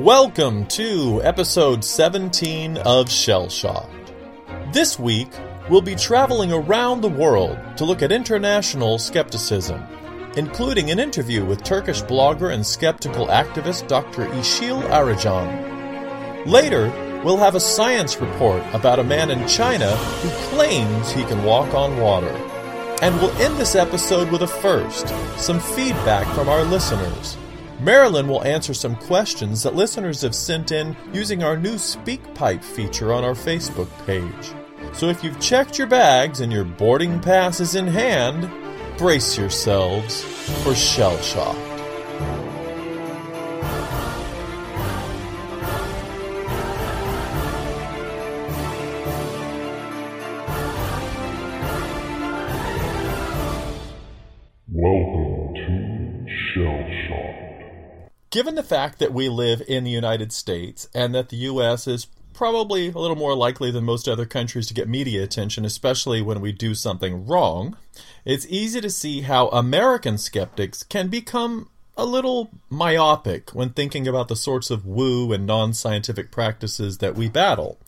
Welcome to episode 17 of Shell Shocked. This week, we'll be traveling around the world to look at international skepticism, including an interview with Turkish blogger and skeptical activist Dr. Işıl Arıcan. Later, we'll have a science report about a man in China who claims he can walk on water. And we'll end this episode with a first some feedback from our listeners. Marilyn will answer some questions that listeners have sent in using our new SpeakPipe feature on our Facebook page. So if you've checked your bags and your boarding pass is in hand, brace yourselves for shell shock. Given the fact that we live in the United States and that the U.S. is probably a little more likely than most other countries to get media attention, especially when we do something wrong, it's easy to see how American skeptics can become a little myopic when thinking about the sorts of woo and non scientific practices that we battle.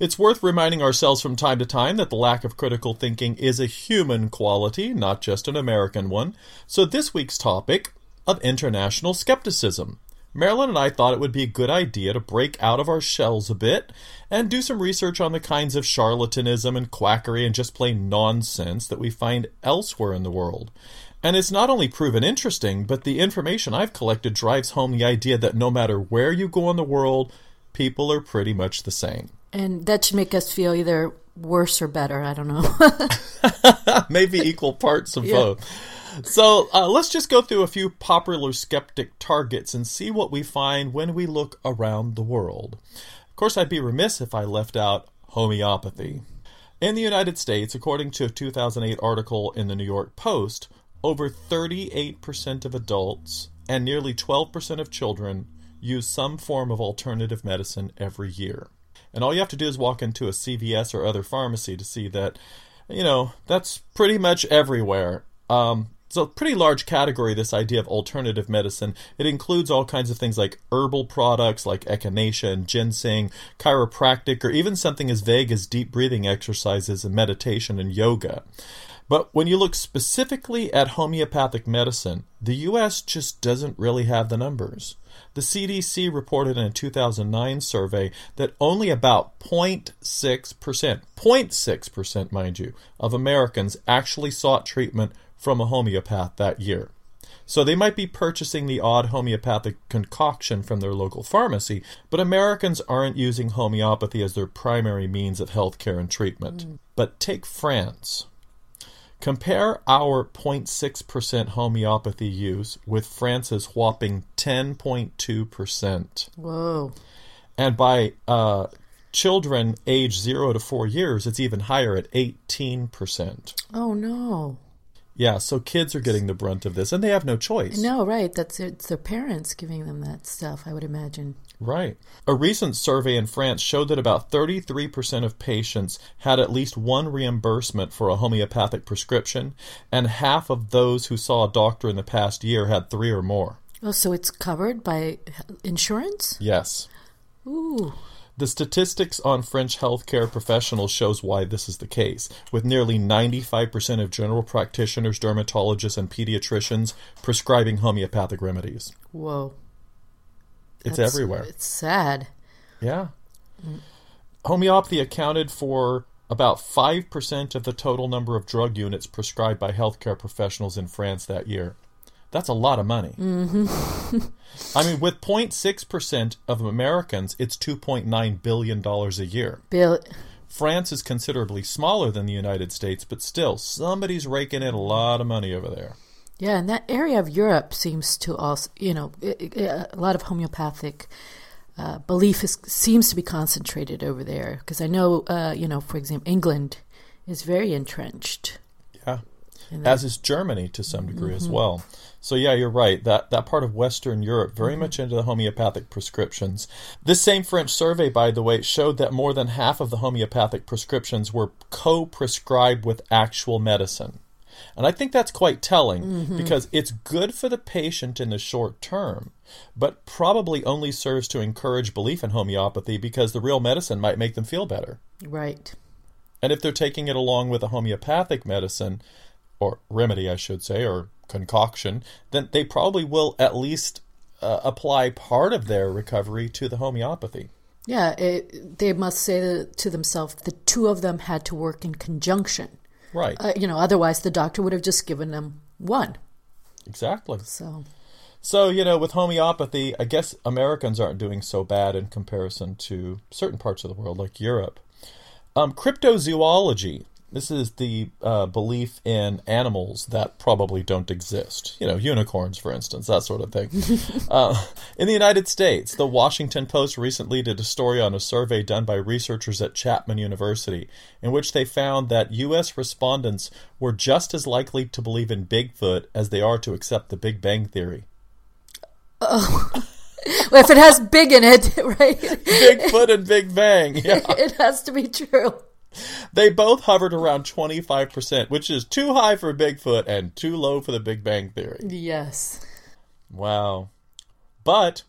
It's worth reminding ourselves from time to time that the lack of critical thinking is a human quality, not just an American one. So, this week's topic of international skepticism. Marilyn and I thought it would be a good idea to break out of our shells a bit and do some research on the kinds of charlatanism and quackery and just plain nonsense that we find elsewhere in the world. And it's not only proven interesting, but the information I've collected drives home the idea that no matter where you go in the world, people are pretty much the same. And that should make us feel either worse or better. I don't know. Maybe equal parts of Yeah. both. So uh, let's just go through a few popular skeptic targets and see what we find when we look around the world. Of course, I'd be remiss if I left out homeopathy. In the United States, according to a 2008 article in the New York Post, over 38% of adults and nearly 12% of children use some form of alternative medicine every year. And all you have to do is walk into a CVS or other pharmacy to see that, you know, that's pretty much everywhere. Um, it's a pretty large category, this idea of alternative medicine. It includes all kinds of things like herbal products like echinacea and ginseng, chiropractic, or even something as vague as deep breathing exercises and meditation and yoga. But when you look specifically at homeopathic medicine, the US just doesn't really have the numbers. The CDC reported in a 2009 survey that only about 0.6%, 0.6%, mind you, of Americans actually sought treatment from a homeopath that year. So they might be purchasing the odd homeopathic concoction from their local pharmacy, but Americans aren't using homeopathy as their primary means of health care and treatment. Mm. But take France. Compare our 0.6% homeopathy use with France's whopping 10.2%. Whoa. And by uh, children age 0 to 4 years, it's even higher at 18%. Oh no. Yeah, so kids are getting the brunt of this, and they have no choice. No, right. That's it's their parents giving them that stuff. I would imagine. Right. A recent survey in France showed that about 33% of patients had at least one reimbursement for a homeopathic prescription, and half of those who saw a doctor in the past year had three or more. Oh, so it's covered by insurance? Yes. Ooh. The statistics on French healthcare professionals shows why this is the case, with nearly 95% of general practitioners, dermatologists, and pediatricians prescribing homeopathic remedies. Whoa. It's everywhere. It's sad. Yeah. Homeopathy accounted for about 5% of the total number of drug units prescribed by healthcare professionals in France that year. That's a lot of money. Mm-hmm. I mean, with 0.6% of Americans, it's $2.9 billion a year. Bill France is considerably smaller than the United States, but still, somebody's raking in a lot of money over there. Yeah, and that area of Europe seems to also, you know, a lot of homeopathic uh, belief is, seems to be concentrated over there. Because I know, uh, you know, for example, England is very entrenched. Yeah. As is Germany to some degree as well. So yeah, you're right. That that part of Western Europe very mm-hmm. much into the homeopathic prescriptions. This same French survey, by the way, showed that more than half of the homeopathic prescriptions were co-prescribed with actual medicine. And I think that's quite telling mm-hmm. because it's good for the patient in the short term, but probably only serves to encourage belief in homeopathy because the real medicine might make them feel better. Right. And if they're taking it along with a homeopathic medicine, or remedy, I should say, or concoction, then they probably will at least uh, apply part of their recovery to the homeopathy. Yeah, it, they must say to themselves the two of them had to work in conjunction. Right. Uh, you know, otherwise the doctor would have just given them one. exactly. So, So, you know, with homeopathy, I guess Americans aren't doing so bad in comparison to certain parts of the world, like Europe. Um, cryptozoology. This is the uh, belief in animals that probably don't exist. You know, unicorns, for instance, that sort of thing. uh, in the United States, the Washington Post recently did a story on a survey done by researchers at Chapman University, in which they found that U.S. respondents were just as likely to believe in Bigfoot as they are to accept the Big Bang Theory. well, if it has big in it, right, Bigfoot and Big Bang. Yeah. it has to be true. They both hovered around 25%, which is too high for Bigfoot and too low for the Big Bang Theory. Yes. Wow. But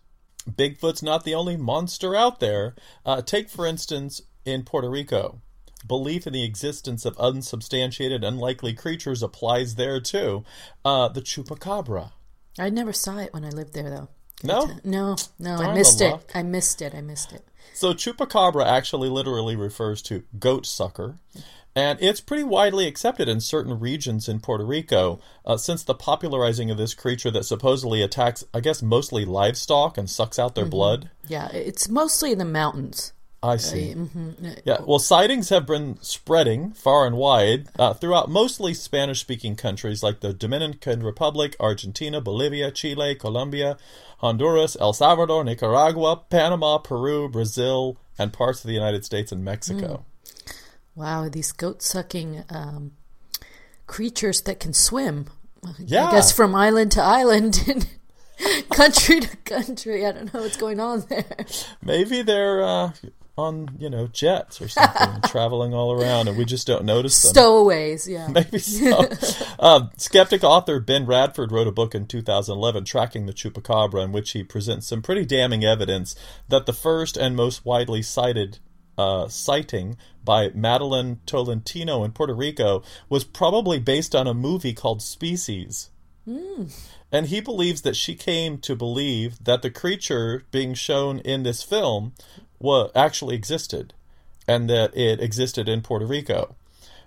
Bigfoot's not the only monster out there. Uh, take, for instance, in Puerto Rico. Belief in the existence of unsubstantiated, unlikely creatures applies there too. Uh, the chupacabra. I never saw it when I lived there, though. No? No, no, I missed it. I missed it. I missed it. So chupacabra actually literally refers to goat sucker, and it's pretty widely accepted in certain regions in Puerto Rico uh, since the popularizing of this creature that supposedly attacks, I guess, mostly livestock and sucks out their blood. Yeah, it's mostly in the mountains. I see. Yeah, well, sightings have been spreading far and wide uh, throughout mostly Spanish speaking countries like the Dominican Republic, Argentina, Bolivia, Chile, Colombia, Honduras, El Salvador, Nicaragua, Panama, Peru, Brazil, and parts of the United States and Mexico. Wow, these goat sucking um, creatures that can swim. Yeah. I guess from island to island and country to country. I don't know what's going on there. Maybe they're uh, on, you know, jets or something, traveling all around, and we just don't notice them. Stowaways, yeah. Maybe so. um, skeptic author Ben Radford wrote a book in 2011 tracking the chupacabra, in which he presents some pretty damning evidence that the first and most widely cited uh, sighting by Madeline Tolentino in Puerto Rico was probably based on a movie called Species. And he believes that she came to believe that the creature being shown in this film wa- actually existed and that it existed in Puerto Rico.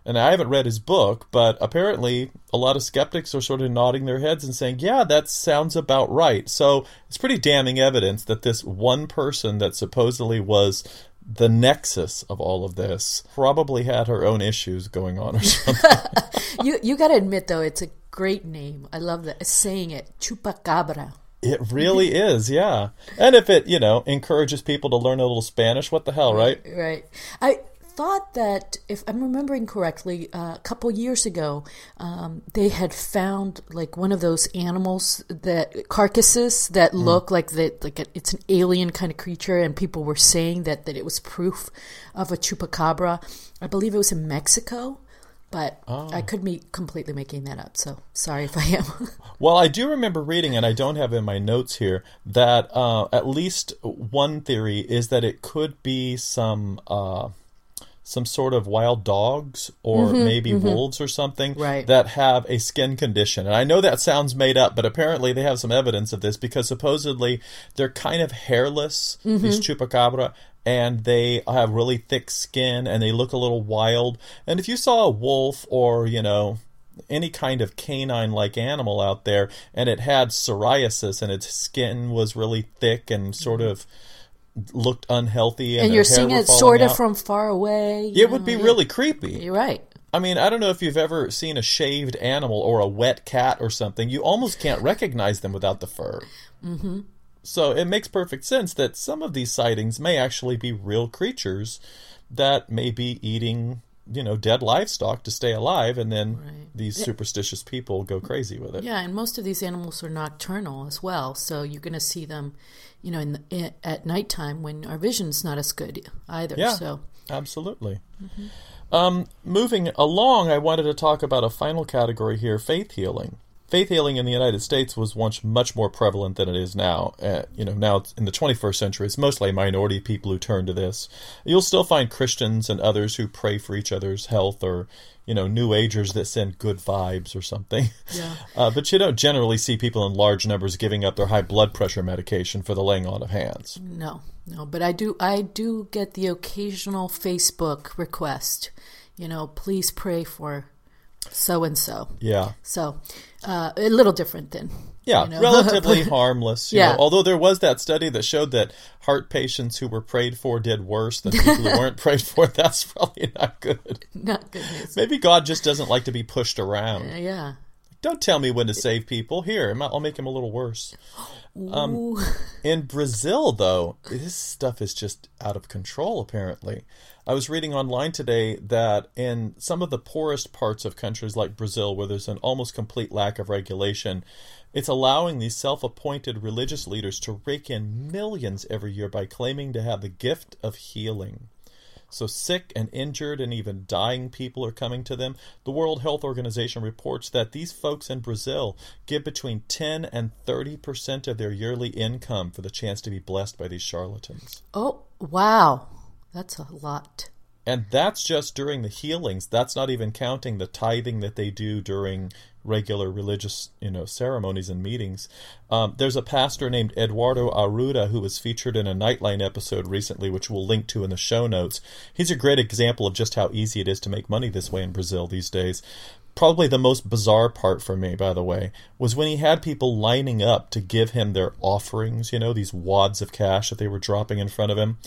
And I haven't read his book, but apparently a lot of skeptics are sort of nodding their heads and saying, yeah, that sounds about right. So it's pretty damning evidence that this one person that supposedly was the nexus of all of this probably had her own issues going on or something. You you got to admit though, it's a great name. I love that saying it, chupacabra. it really is, yeah. And if it, you know, encourages people to learn a little Spanish, what the hell, right? Right. I thought that if I'm remembering correctly, uh, a couple years ago, um, they had found like one of those animals that carcasses that look like that like a, it's an alien kind of creature, and people were saying that that it was proof of a chupacabra. I believe it was in Mexico. But I could be completely making that up, so sorry if I am. Well, I do remember reading, and I don't have in my notes here, that uh, at least one theory is that it could be some uh, some sort of wild dogs or maybe wolves or something Right. that have a skin condition. And I know that sounds made up, but apparently they have some evidence of this because supposedly they're kind of hairless, these chupacabra, and they have really thick skin and they look a little wild. And if you saw a wolf or, you know, any kind of canine like animal out there and it had psoriasis and its skin was really thick and sort of looked unhealthy and, and you're seeing it sort of out, from far away. it would be yeah. really creepy You're right. i mean i don't know if you've ever seen a shaved animal or a wet cat or something you almost can't recognize them without the fur mm-hmm. So it makes perfect sense that some of these sightings may actually be real creatures that may be eating you know dead livestock to stay alive and then Right. these superstitious people go crazy with it Yeah, and most of these animals are nocturnal as well, so you're going to see them, you know, in, the, in at nighttime when our vision's not as good either. Yeah. So Absolutely. Um, moving along, I wanted to talk about a final category here faith healing. Faith healing in the United States was once much more prevalent than it is now. Uh, you know, now in the 21st century, it's mostly a minority people who turn to this. You'll still find Christians and others who pray for each other's health or, you know, New Agers that send good vibes or something. Yeah. Uh, but you don't generally see people in large numbers giving up their high blood pressure medication for the laying on of hands. No, no, but I do I do get the occasional Facebook request. You know, please pray for so and so. Yeah. So, uh, a little different than Yeah, you know. relatively harmless. You Yeah. know, although there was that study that showed that heart patients who were prayed for did worse than people who weren't prayed for. That's probably not good. not good. Maybe God just doesn't like to be pushed around. Uh, yeah. Don't tell me when to save people. Here, I'll make him a little worse. Um, In Brazil, though, this stuff is just out of control, apparently. I was reading online today that in some of the poorest parts of countries like Brazil, where there's an almost complete lack of regulation, it's allowing these self appointed religious leaders to rake in millions every year by claiming to have the gift of healing. So sick and injured and even dying people are coming to them. The World Health Organization reports that these folks in Brazil give between 10 and 30% of their yearly income for the chance to be blessed by these charlatans. oh, wow. That's a lot. And that's just during the healings. That's not even counting the tithing that they do during regular religious, you know, ceremonies and meetings. Um, there's a pastor named Eduardo Arruda who was featured in a Nightline episode recently, which we'll link to in the show notes. He's a great example of just how easy it is to make money this way in Brazil these days. Probably the most bizarre part for me, by the way, was when he had people lining up to give him their offerings, you know, these wads of cash that they were dropping in front of him.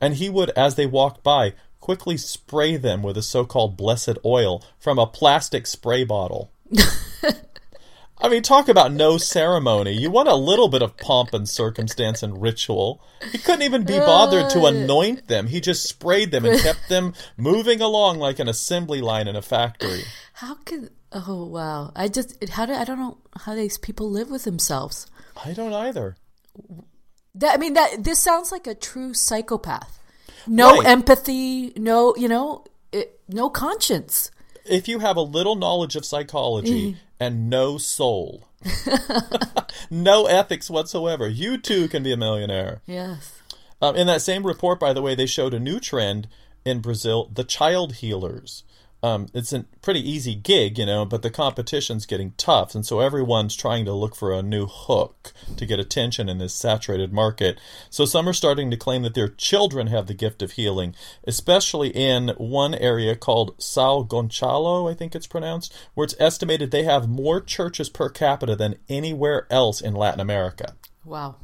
And he would, as they walked by, quickly spray them with a so called blessed oil from a plastic spray bottle. I mean, talk about no ceremony. You want a little bit of pomp and circumstance and ritual. He couldn't even be bothered to anoint them. He just sprayed them and kept them moving along like an assembly line in a factory. How could? Oh wow! I just how do I don't know how these people live with themselves. I don't either. That I mean that this sounds like a true psychopath. No Right. empathy, no you know, it, no conscience. If you have a little knowledge of psychology and no soul, no ethics whatsoever, you too can be a millionaire. Yes. Um, in that same report, by the way, they showed a new trend in Brazil: the child healers. Um, it's a pretty easy gig, you know, but the competition's getting tough, and so everyone's trying to look for a new hook to get attention in this saturated market. So some are starting to claim that their children have the gift of healing, especially in one area called Sao Gonçalo, I think it's pronounced, where it's estimated they have more churches per capita than anywhere else in Latin America. Wow.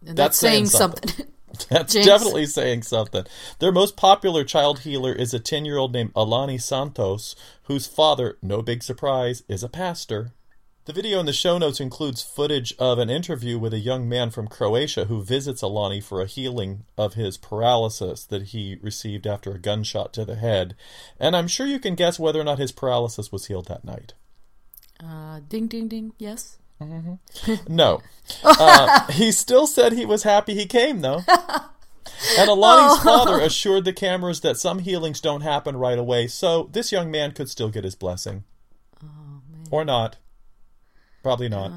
And That's that's, saying, saying something. something. That's Jinx. definitely saying something. Their most popular child healer is a 10 year old named Alani Santos, whose father, no big surprise, is a pastor. The video in the show notes includes footage of an interview with a young man from Croatia who visits Alani for a healing of his paralysis that he received after a gunshot to the head. And I'm sure you can guess whether or not his paralysis was healed that night. uh, ding ding ding. Yes. No. Uh, he still said he was happy he came, though. And Alani's father assured the cameras that some healings don't happen right away, so this young man could still get his blessing. Or not. Probably not.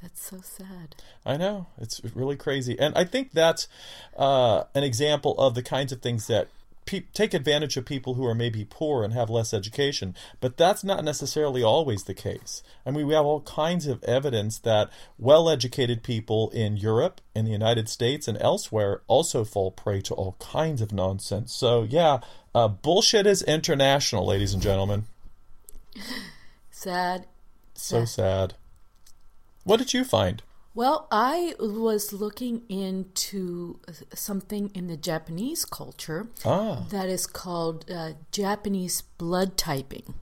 That's so sad. I know. It's really crazy. And I think that's uh, an example of the kinds of things that pe- take advantage of people who are maybe poor and have less education. But that's not necessarily always the case. I mean, we have all kinds of evidence that well educated people in Europe, in the United States, and elsewhere also fall prey to all kinds of nonsense. So, yeah, uh, bullshit is international, ladies and gentlemen. Sad. So sad. What did you find? Well, I was looking into something in the Japanese culture Ah, that is called uh, Japanese blood typing.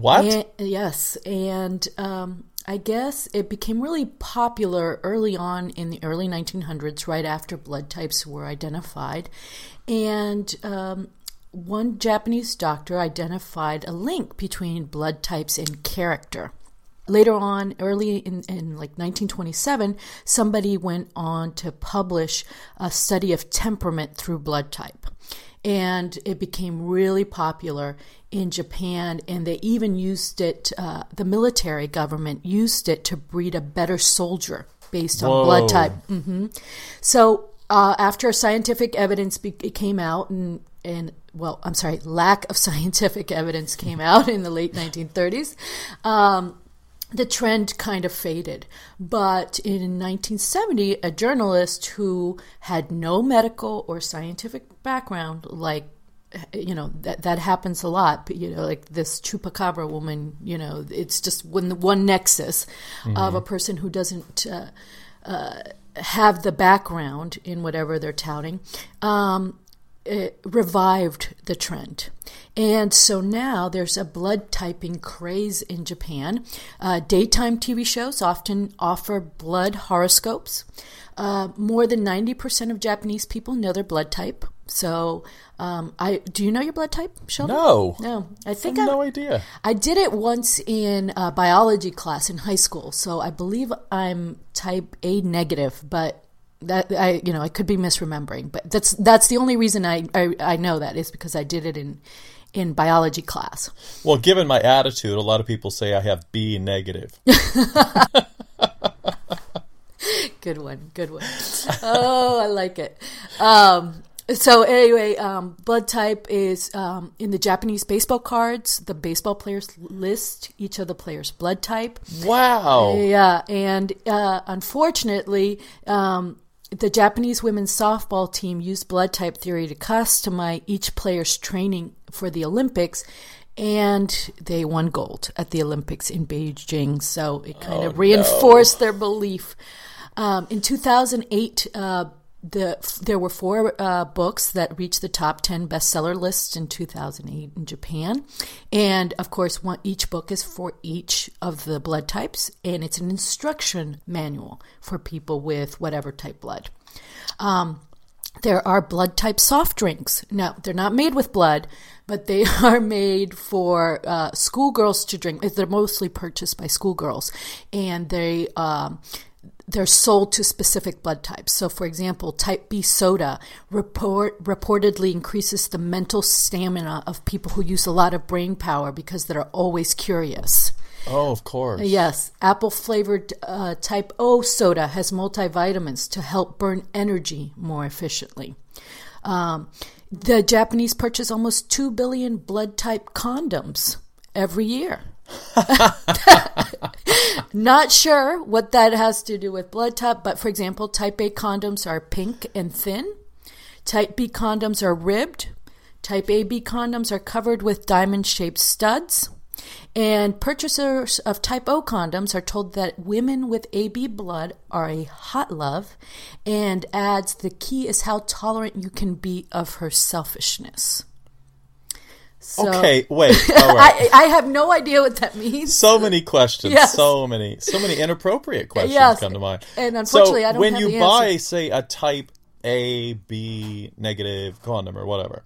what? And, yes, and um, I guess it became really popular early on in the early 1900s, right after blood types were identified. And um, one Japanese doctor identified a link between blood types and character. Later on, early in, in like 1927, somebody went on to publish a study of temperament through blood type. and it became really popular in Japan. And they even used it, uh, the military government used it to breed a better soldier based on Whoa. blood type. hmm So uh, after scientific evidence be- came out, and and well, I'm sorry, lack of scientific evidence came out in the late 1930s. Um, the trend kind of faded. But in 1970, a journalist who had no medical or scientific background, like you know that that happens a lot but, you know like this chupacabra woman you know it's just one one nexus of a person who doesn't uh, uh, have the background in whatever they're touting um, it revived the trend. And so now there's a blood typing craze in Japan. Uh, daytime TV shows often offer blood horoscopes. Uh, more than 90% of Japanese people know their blood type. So, um, I do you know your blood type, Sheldon? No. No. I I think have I, no idea. I did it once in a biology class in high school, so I believe I'm type A negative, but that I you know I could be misremembering, but that's that's the only reason I I, I know that is because I did it in in biology class. Well, given my attitude, a lot of people say I have B negative. Good one, good one. Oh, I like it. Um, so anyway, um, blood type is um, in the Japanese baseball cards. The baseball players list each of the players' blood type. Wow. Yeah, and uh, unfortunately, um, the Japanese women's softball team used blood type theory to customize each player's training for the Olympics, and they won gold at the Olympics in Beijing. So it kind of reinforced their belief. Um, in 2008, uh, the there were four uh, books that reached the top 10 bestseller lists in 2008 in Japan, and of course, one each book is for each of the blood types, and it's an instruction manual for people with whatever type blood. Um, there are blood type soft drinks. Now, they're not made with blood, but they are made for uh, schoolgirls to drink. They're mostly purchased by schoolgirls, and they um, they're sold to specific blood types. So, for example, type B soda report, reportedly increases the mental stamina of people who use a lot of brain power because they're always curious. Oh, of course. Yes, apple flavored uh, type O soda has multivitamins to help burn energy more efficiently. Um, the Japanese purchase almost 2 billion blood type condoms every year. Not sure what that has to do with blood type, but for example, type A condoms are pink and thin. Type B condoms are ribbed. Type AB condoms are covered with diamond shaped studs. And purchasers of type O condoms are told that women with AB blood are a hot love and adds the key is how tolerant you can be of her selfishness. So, Okay, wait. All right. I, I have no idea what that means. so many questions. Yes. So many. So many inappropriate questions Yes. come to mind. And unfortunately, so I don't when you buy, answer. say, a type A, B negative condom or whatever,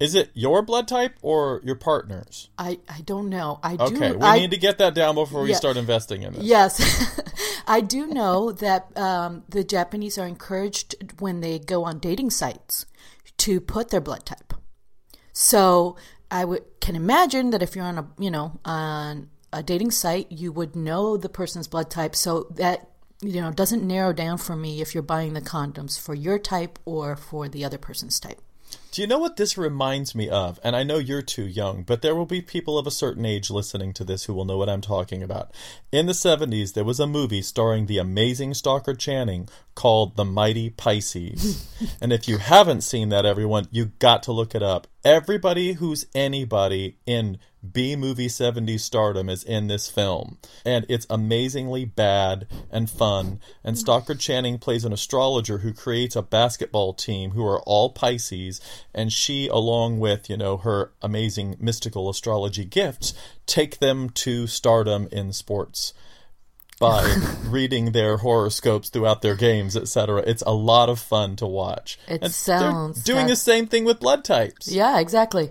is it your blood type or your partner's? I, I don't know. I do. Okay, we I, need to get that down before we Yeah. start investing in this. Yes, I do know that um, the Japanese are encouraged when they go on dating sites to put their blood type. So I would can imagine that if you're on a you know on a dating site, you would know the person's blood type. So that you know doesn't narrow down for me if you're buying the condoms for your type or for the other person's type. Do you know what this reminds me of? And I know you're too young, but there will be people of a certain age listening to this who will know what I'm talking about. In the 70s, there was a movie starring the amazing Stockard Channing called The Mighty Pisces. and if you haven't seen that, everyone, you got to look it up. Everybody who's anybody in B movie 70s stardom is in this film. And it's amazingly bad and fun. And Stockard Channing plays an astrologer who creates a basketball team who are all Pisces. And she, along with, you know, her amazing mystical astrology gifts, take them to stardom in sports by reading their horoscopes throughout their games, etc. It's a lot of fun to watch. It And sounds doing the same thing with blood types. Yeah, exactly,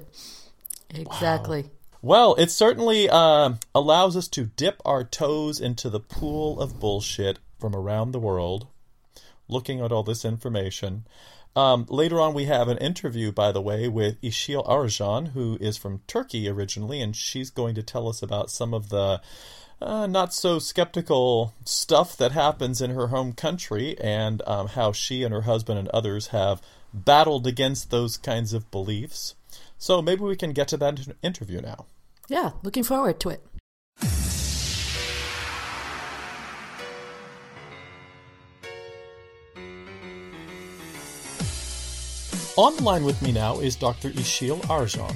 exactly. Well, it certainly uh, allows us to dip our toes into the pool of bullshit from around the world, looking at all this information. Um, later on, we have an interview, by the way, with Işıl Arıcan, who is from Turkey originally, and she's going to tell us about some of the uh, not so skeptical stuff that happens in her home country and um, how she and her husband and others have battled against those kinds of beliefs. So maybe we can get to that interview now. Yeah, looking forward to it. On the line with me now is Dr. Işıl Arıcan.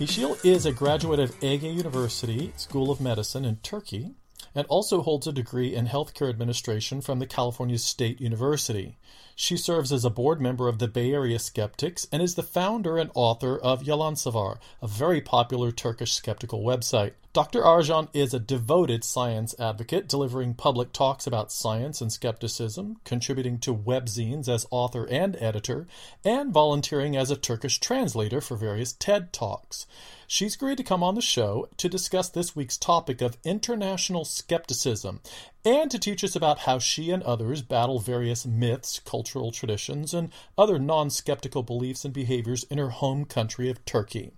Işıl is a graduate of Ege University School of Medicine in Turkey and also holds a degree in healthcare administration from the California State University. She serves as a board member of the Bay Area Skeptics and is the founder and author of Yalansavar, a very popular Turkish skeptical website. Dr. Arıcan is a devoted science advocate, delivering public talks about science and skepticism, contributing to webzines as author and editor, and volunteering as a Turkish translator for various TED Talks. She's agreed to come on the show to discuss this week's topic of international skepticism and to teach us about how she and others battle various myths, cultural traditions, and other non skeptical beliefs and behaviors in her home country of Turkey.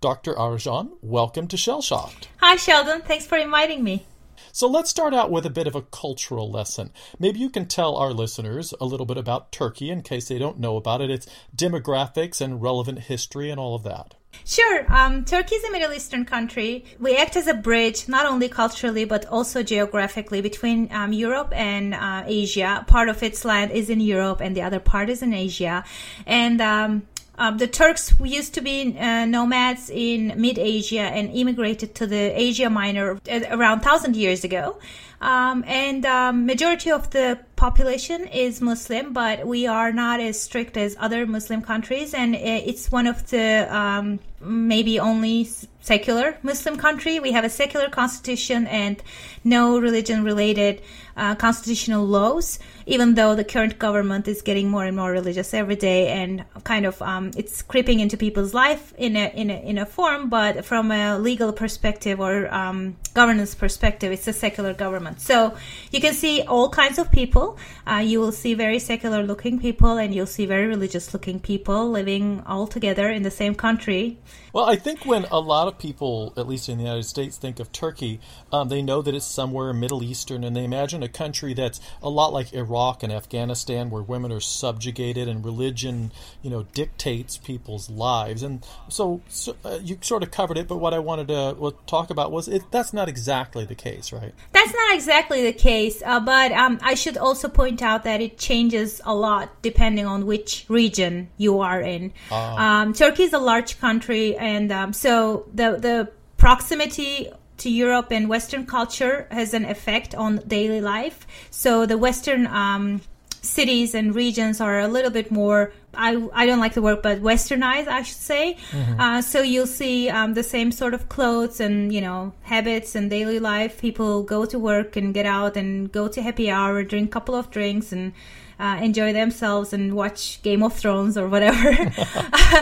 Dr. Arıcan, welcome to Shell Shocked. Hi, Sheldon. Thanks for inviting me. So let's start out with a bit of a cultural lesson. Maybe you can tell our listeners a little bit about Turkey in case they don't know about it, its demographics and relevant history and all of that. Sure. Um, Turkey is a Middle Eastern country. We act as a bridge, not only culturally, but also geographically between um, Europe and uh, Asia. Part of its land is in Europe and the other part is in Asia. And um, um, the Turks used to be uh, nomads in mid Asia and immigrated to the Asia Minor uh, around thousand years ago. Um, and um, majority of the population is Muslim, but we are not as strict as other Muslim countries, and it's one of the um, maybe only secular Muslim country. We have a secular constitution and no religion related uh, constitutional laws, even though the current government is getting more and more religious every day and kind of um, it's creeping into people's life in a, in a, in a form, but from a legal perspective or um, governance perspective, it's a secular government. So you can see all kinds of people. Uh, you will see very secular looking people and you'll see very religious looking people living all together in the same country. Well, I think when a lot of people, at least in the United States, think of Turkey, um, they know that it's somewhere Middle Eastern, and they imagine a country that's a lot like Iraq and Afghanistan, where women are subjugated and religion, you know, dictates people's lives. And so, so uh, you sort of covered it, but what I wanted to well, talk about was it, that's not exactly the case, right? That's not exactly the case, uh, but um, I should also point out that it changes a lot depending on which region you are in. Uh. Um, Turkey is a large country and um, so the the proximity to Europe and Western culture has an effect on daily life. So the Western um, cities and regions are a little bit more. I, I don't like the word, but westernized, I should say. Mm-hmm. Uh, so you'll see um, the same sort of clothes and you know habits and daily life. People go to work and get out and go to happy hour, drink a couple of drinks, and uh, enjoy themselves and watch Game of Thrones or whatever.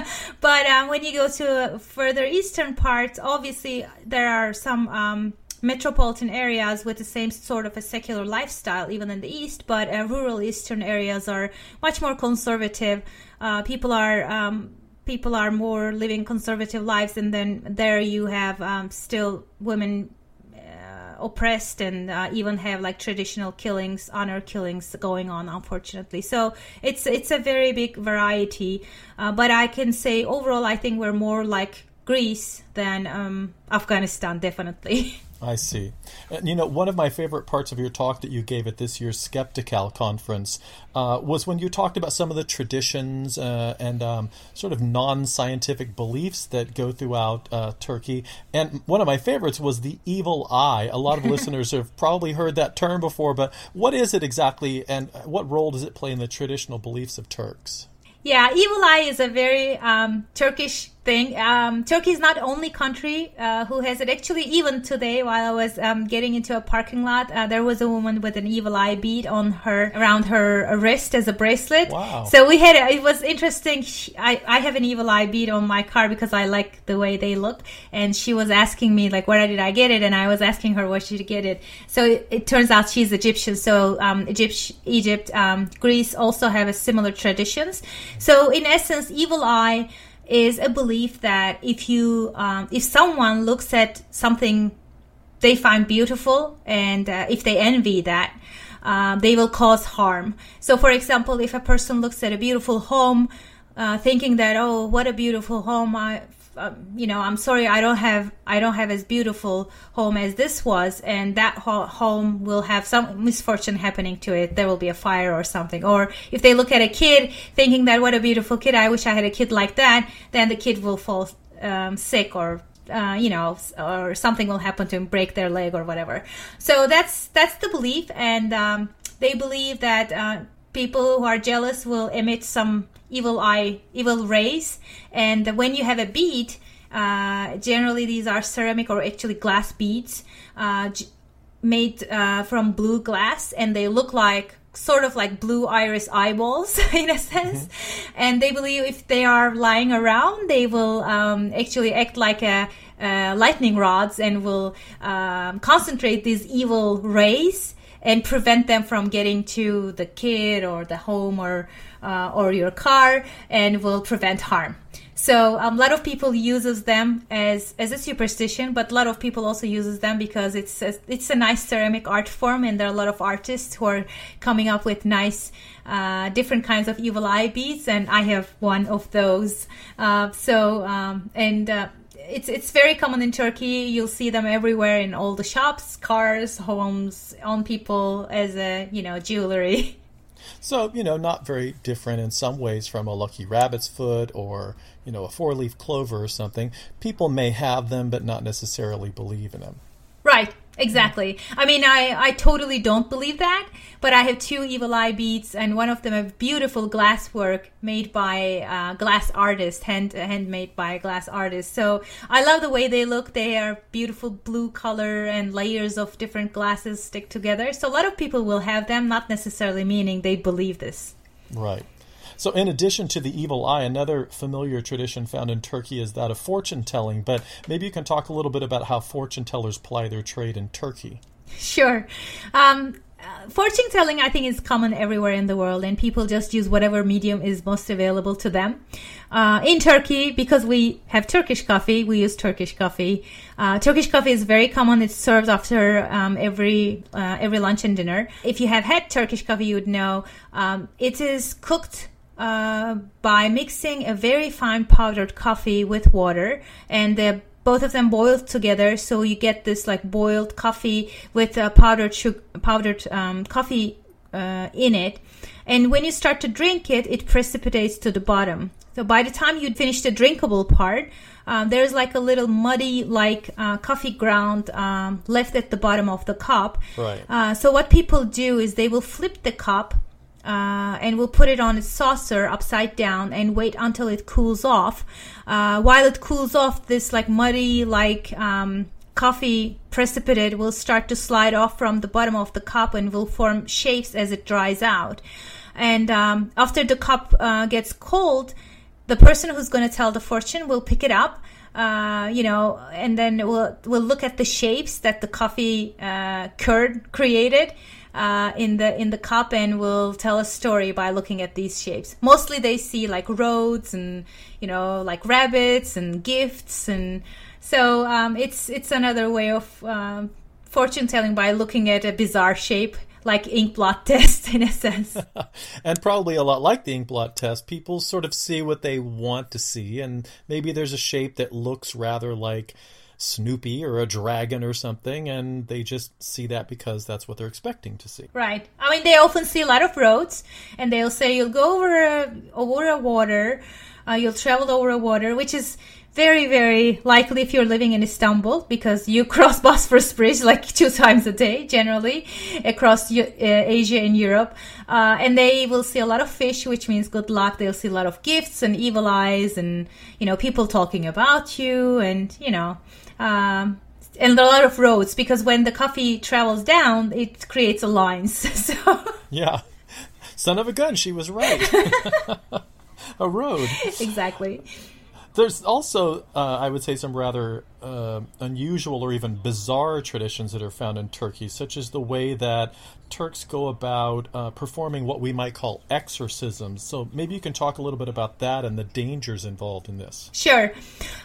but um, when you go to further eastern parts, obviously there are some um, metropolitan areas with the same sort of a secular lifestyle, even in the east. But uh, rural eastern areas are much more conservative. Uh, people are um, people are more living conservative lives, and then there you have um, still women oppressed and uh, even have like traditional killings, honor killings going on, unfortunately. So it's it's a very big variety. Uh, but I can say overall, I think we're more like Greece than um, Afghanistan, definitely. I see. And, you know, one of my favorite parts of your talk that you gave at this year's Skeptical conference uh, was when you talked about some of the traditions uh, and um, sort of non scientific beliefs that go throughout uh, Turkey. And one of my favorites was the evil eye. A lot of listeners have probably heard that term before, but what is it exactly and what role does it play in the traditional beliefs of Turks? Yeah, evil eye is a very um, Turkish thing. Um, Turkey is not only country uh, who has it. Actually, even today, while I was um, getting into a parking lot, uh, there was a woman with an evil eye bead on her around her wrist as a bracelet. Wow. So we had it was interesting. She, I I have an evil eye bead on my car because I like the way they look, and she was asking me like where did I get it, and I was asking her where she get it. So it, it turns out she's Egyptian. So um, Egypt, Egypt, um, Greece also have a similar traditions. So in essence, evil eye is a belief that if you um, if someone looks at something they find beautiful and uh, if they envy that uh, they will cause harm. So for example if a person looks at a beautiful home uh, thinking that oh what a beautiful home I um, you know I'm sorry I don't have I don't have as beautiful home as this was and that ho- home will have some misfortune happening to it there will be a fire or something or if they look at a kid thinking that what a beautiful kid I wish I had a kid like that then the kid will fall um, sick or uh, you know, or something will happen to him, break their leg or whatever. So that's that's the belief, and um, they believe that uh, people who are jealous will emit some evil eye, evil rays, and when you have a bead, uh, generally these are ceramic or actually glass beads uh, made uh, from blue glass, and they look like sort of like blue iris eyeballs in a sense. Mm-hmm. and they believe if they are lying around they will um, actually act like a, uh, lightning rods and will um, concentrate these evil rays and prevent them from getting to the kid or the home or uh, or your car and will prevent harm so um, a lot of people uses them as as a superstition, but a lot of people also uses them because it's a, it's a nice ceramic art form, and there are a lot of artists who are coming up with nice uh, different kinds of evil eye beads, and I have one of those. Uh, so um, and. Uh, it's it's very common in Turkey. You'll see them everywhere in all the shops, cars, homes, on people as a you know jewelry. So, you know, not very different in some ways from a lucky rabbit's foot or, you know, a four leaf clover or something. People may have them, but not necessarily believe in them. Right. Exactly. I mean, I, I totally don't believe that, but I have two evil eye beads, and one of them a beautiful glass work made by a glass artist, hand handmade by a glass artist. So I love the way they look. They are beautiful blue color and layers of different glasses stick together. So a lot of people will have them, not necessarily meaning they believe this. Right. So, in addition to the evil eye, another familiar tradition found in Turkey is that of fortune telling. But maybe you can talk a little bit about how fortune tellers ply their trade in Turkey. Sure. Um, uh, fortune telling, I think, is common everywhere in the world, and people just use whatever medium is most available to them. Uh, in Turkey, because we have Turkish coffee, we use Turkish coffee. Uh, Turkish coffee is very common. It's served after um, every uh, every lunch and dinner. If you have had Turkish coffee, you would know um, it is cooked uh, by mixing a very fine powdered coffee with water and the both of them boiled together so you get this like boiled coffee with a powdered sugar, powdered um, coffee uh, in it. And when you start to drink it it precipitates to the bottom. So by the time you'd finish the drinkable part um, there's like a little muddy like uh, coffee ground um, left at the bottom of the cup. Right. Uh, so what people do is they will flip the cup uh, and we'll put it on a saucer upside down and wait until it cools off. Uh, while it cools off, this like muddy, like um, coffee precipitate will start to slide off from the bottom of the cup and will form shapes as it dries out. And um, after the cup uh, gets cold, the person who's going to tell the fortune will pick it up. Uh, you know, and then we'll we'll look at the shapes that the coffee uh, curd created, uh, in the in the cup and will tell a story by looking at these shapes. Mostly they see like roads and you know like rabbits and gifts and so um, it's it's another way of um, fortune telling by looking at a bizarre shape like ink blot test in a sense. and probably a lot like the ink blot test, people sort of see what they want to see, and maybe there's a shape that looks rather like Snoopy or a dragon or something, and they just see that because that's what they're expecting to see. Right. I mean, they often see a lot of roads, and they'll say you'll go over a, over a water. Uh, you'll travel over a water, which is very, very likely if you're living in Istanbul because you cross Bosphorus Bridge like two times a day, generally, across uh, Asia and Europe. Uh, and they will see a lot of fish, which means good luck. They'll see a lot of gifts and evil eyes and, you know, people talking about you and, you know, um, and a lot of roads because when the coffee travels down, it creates a lines. so yeah, son of a gun, she was right. a road. Exactly. There's also, uh, I would say, some rather uh, unusual or even bizarre traditions that are found in Turkey, such as the way that Turks go about uh, performing what we might call exorcisms. So maybe you can talk a little bit about that and the dangers involved in this. Sure.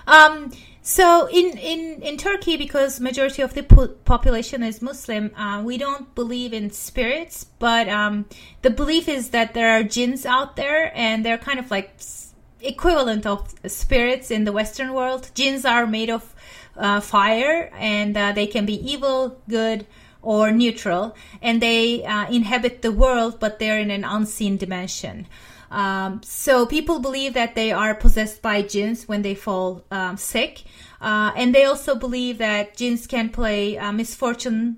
Um, so in, in, in Turkey, because majority of the po- population is Muslim, uh, we don't believe in spirits, but um, the belief is that there are jinns out there, and they're kind of like equivalent of spirits in the Western world. Jinns are made of uh, fire, and uh, they can be evil, good, or neutral, and they uh, inhabit the world, but they're in an unseen dimension. Um, so people believe that they are possessed by jinns when they fall um, sick, uh, and they also believe that jinns can play misfortune.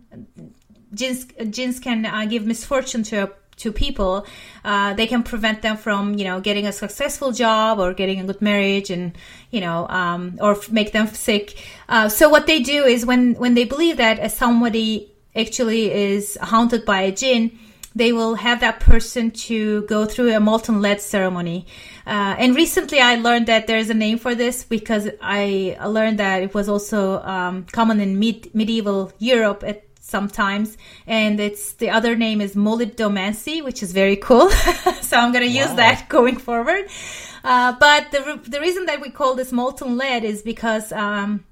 Jinns, jinns can uh, give misfortune to a to people, uh, they can prevent them from, you know, getting a successful job or getting a good marriage, and you know, um, or make them sick. Uh, so what they do is when when they believe that somebody actually is haunted by a jinn, they will have that person to go through a molten lead ceremony. Uh, and recently I learned that there's a name for this because I learned that it was also um, common in mid- medieval Europe at sometimes. And it's the other name is molybdomancy which is very cool. So i'm going to wow. use that going forward. Uh, but the, the reason that we call this molten lead is because um,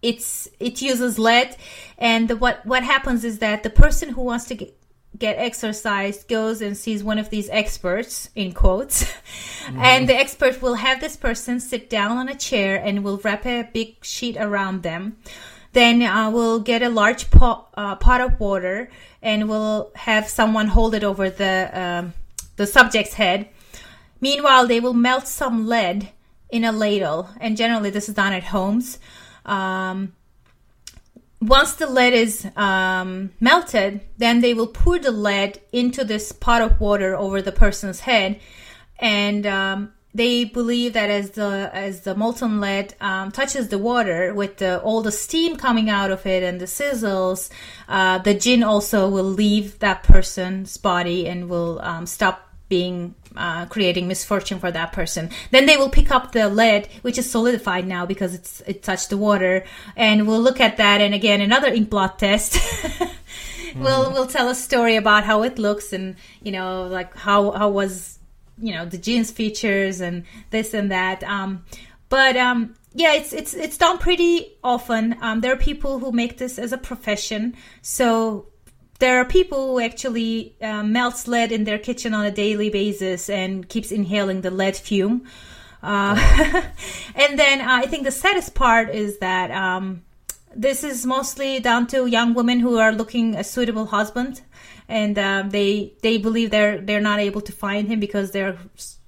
it's it uses lead. And the, what what happens is that the person who wants to get, get exorcised goes and sees one of these experts in quotes. Mm-hmm. and the expert will have this person sit down on a chair and will wrap a big sheet around them then uh, we'll get a large pot, uh, pot of water and we'll have someone hold it over the um, the subject's head. Meanwhile, they will melt some lead in a ladle, and generally this is done at homes. Um, once the lead is um, melted, then they will pour the lead into this pot of water over the person's head, and um, they believe that as the as the molten lead um, touches the water with the, all the steam coming out of it and the sizzles, uh, the jinn also will leave that person's body and will um, stop being uh, creating misfortune for that person. Then they will pick up the lead, which is solidified now because it's it touched the water, and we'll look at that. And again, another ink blot test. we'll we'll tell a story about how it looks and you know like how how was you know the jinn's features and this and that. Um, but um, yeah, it's it's it's done pretty often. Um, there are people who make this as a profession, so there are people who actually uh, melts lead in their kitchen on a daily basis and keeps inhaling the lead fume. Uh, and then uh, I think the saddest part is that um, this is mostly down to young women who are looking a suitable husband and um, they they believe they're they're not able to find him because they're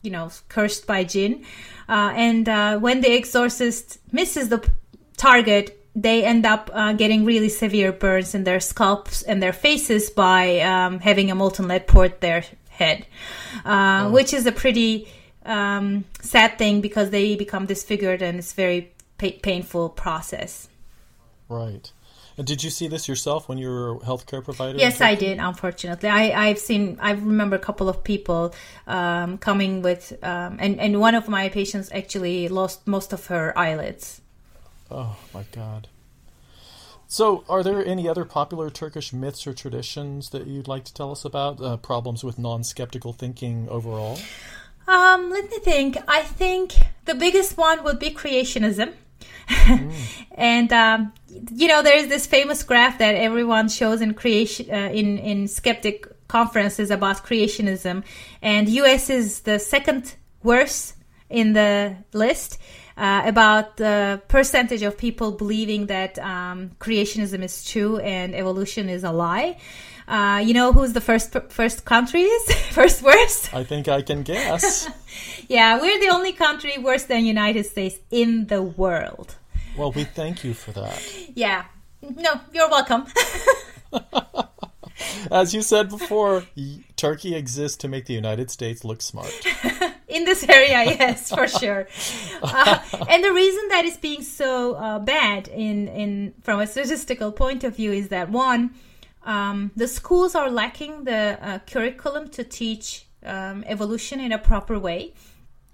you know cursed by jinn. Uh, and uh, when the exorcist misses the target, they end up uh, getting really severe burns in their scalps and their faces by um, having a molten lead poured their head, uh, oh. which is a pretty um, sad thing because they become disfigured and it's very pa- painful process. Right. And did you see this yourself when you were a healthcare provider? Yes, I did. Unfortunately, I, I've seen. I remember a couple of people um, coming with, um, and and one of my patients actually lost most of her eyelids. Oh my god. So, are there any other popular Turkish myths or traditions that you'd like to tell us about? Uh, problems with non-skeptical thinking overall. Um, let me think. I think the biggest one would be creationism. Mm. and um, you know, there's this famous graph that everyone shows in creation uh, in in skeptic conferences about creationism, and U.S. is the second worst in the list. Uh, about the percentage of people believing that um, creationism is true and evolution is a lie. Uh, you know who's the first first country is? first worst? I think I can guess. yeah, we're the only country worse than United States in the world. Well, we thank you for that. Yeah. No, you're welcome. As you said before, Turkey exists to make the United States look smart. In this area, yes, for sure. Uh, and the reason that it's being so uh, bad in, in from a statistical point of view is that one, um, the schools are lacking the uh, curriculum to teach um, evolution in a proper way.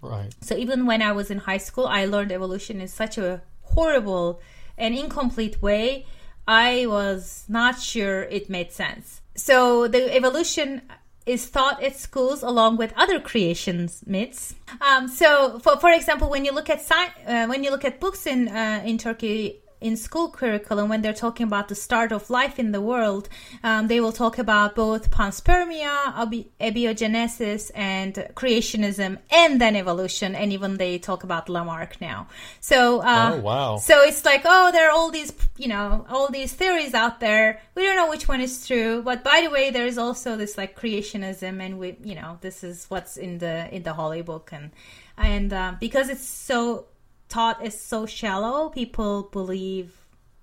Right. So even when I was in high school, I learned evolution in such a horrible and incomplete way. I was not sure it made sense. So the evolution is taught at schools along with other creations myths. Um, so, for, for example, when you look at sci- uh, when you look at books in uh, in Turkey, in school curriculum when they're talking about the start of life in the world um, they will talk about both panspermia abiogenesis and creationism and then evolution and even they talk about lamarck now. So uh, oh, wow. so it's like oh there are all these you know all these theories out there. We don't know which one is true but by the way there is also this like creationism and we you know this is what's in the in the holy book and and uh, because it's so taught is so shallow, people believe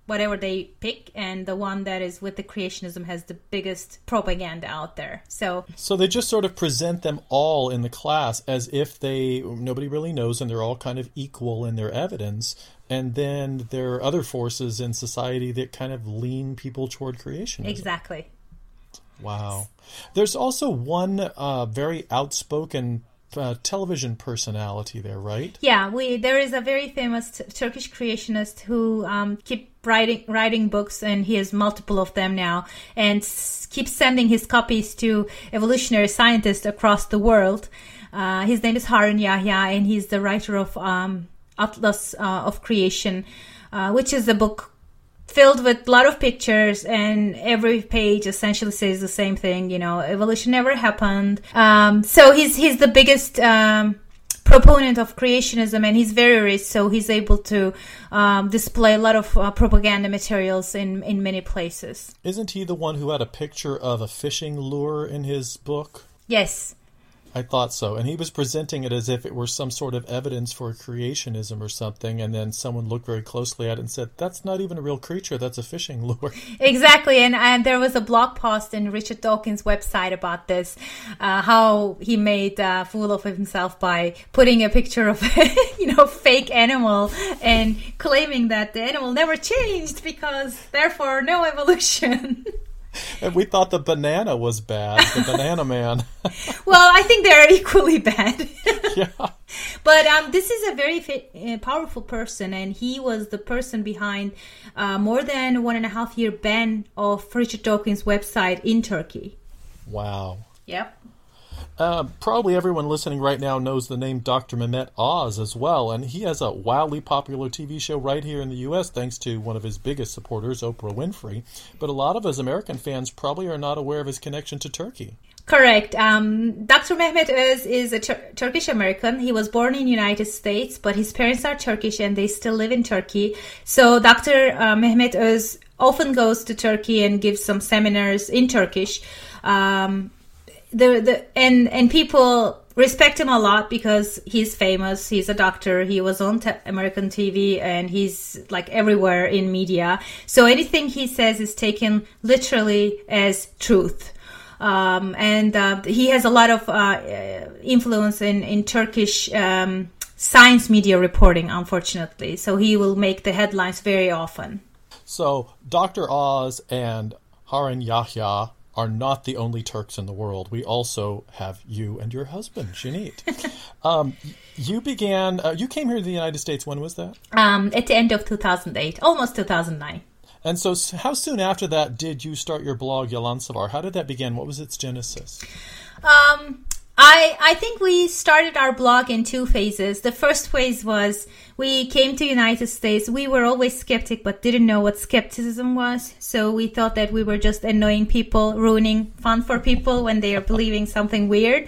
whatever they pick and the one that is with the creationism has the biggest propaganda out there. So so they just sort of present them all in the class as if they nobody really knows and they're all kind of equal in their evidence. And then there are other forces in society that kind of lean people toward creationism. Exactly. Wow. There's also one uh, very outspoken uh, television personality there, right? Yeah, we there is a very famous Turkish creationist who um, keep writing writing books, and he has multiple of them now, and s- keeps sending his copies to evolutionary scientists across the world. Uh, his name is Harun Yahya, and he's the writer of um, Atlas uh, of Creation, uh, which is a book filled with a lot of pictures and every page essentially says the same thing you know evolution never happened. Um, so he's he's the biggest um, proponent of creationism and he's very rich so he's able to um, display a lot of uh, propaganda materials in in many places. Isn't he the one who had a picture of a fishing lure in his book? Yes I thought so. And he was presenting it as if it were some sort of evidence for creationism or something. And then someone looked very closely at it and said, That's not even a real creature. That's a fishing lure. Exactly. And, and there was a blog post in Richard Dawkins' website about this uh, how he made a fool of himself by putting a picture of, you know, fake animal and claiming that the animal never changed because therefore no evolution. and we thought the banana was bad, the banana man. well, I think they're equally bad. yeah. But um, this is a very fit, uh, powerful person, and he was the person behind uh, more than one and a half year ban of Richard Dawkins' website in Turkey. Wow. Yep. Uh, probably everyone listening right now knows the name Dr. Mehmet Oz as well, and he has a wildly popular TV show right here in the U.S. thanks to one of his biggest supporters, Oprah Winfrey. But a lot of his American fans probably are not aware of his connection to Turkey. Correct. Um, Dr. Mehmet Oz is a Tur- Turkish American. He was born in United States, but his parents are Turkish and they still live in Turkey. So Dr. Uh, Mehmet Oz often goes to Turkey and gives some seminars in Turkish. Um, the the and and people respect him a lot because he's famous. He's a doctor. He was on te- American TV and he's like everywhere in media. So anything he says is taken literally as truth. Um, and uh, he has a lot of uh, influence in in Turkish um, science media reporting, unfortunately. So he will make the headlines very often. So Dr. Oz and Harun Yahya are not the only Turks in the world. We also have you and your husband, Shanit. um, you began, uh, you came here to the United States. When was that? Um, at the end of 2008, almost 2009. And so, how soon after that did you start your blog, Yalansavar? How did that begin? What was its genesis? Um, I, I think we started our blog in two phases. The first phase was we came to United States. We were always skeptic, but didn't know what skepticism was. So we thought that we were just annoying people, ruining fun for people when they are believing something weird.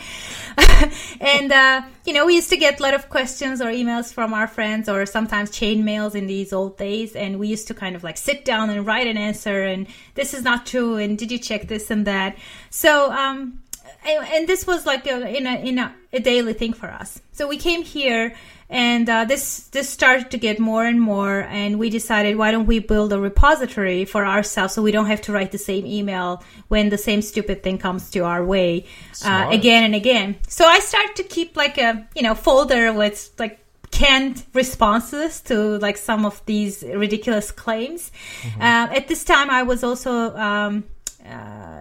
and, uh, you know, we used to get a lot of questions or emails from our friends or sometimes chain mails in these old days. And we used to kind of like sit down and write an answer and this is not true. And did you check this and that? So, um, and this was like a, in a in a, a, daily thing for us. So we came here, and uh, this this started to get more and more, and we decided why don't we build a repository for ourselves so we don't have to write the same email when the same stupid thing comes to our way uh, again and again. So I started to keep like a you know folder with like canned responses to like some of these ridiculous claims. Mm-hmm. Uh, at this time, I was also. Um,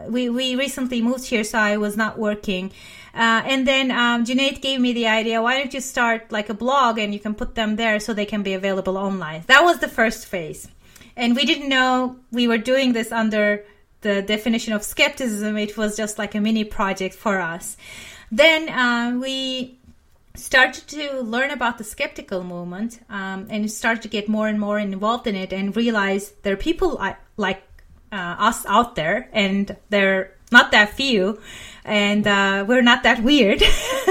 we we recently moved here, so I was not working. Uh, and then um, Junaid gave me the idea: why don't you start like a blog and you can put them there so they can be available online? That was the first phase, and we didn't know we were doing this under the definition of skepticism. It was just like a mini project for us. Then uh, we started to learn about the skeptical movement um, and started to get more and more involved in it and realize there are people like uh, us out there, and they're not that few, and uh, we're not that weird.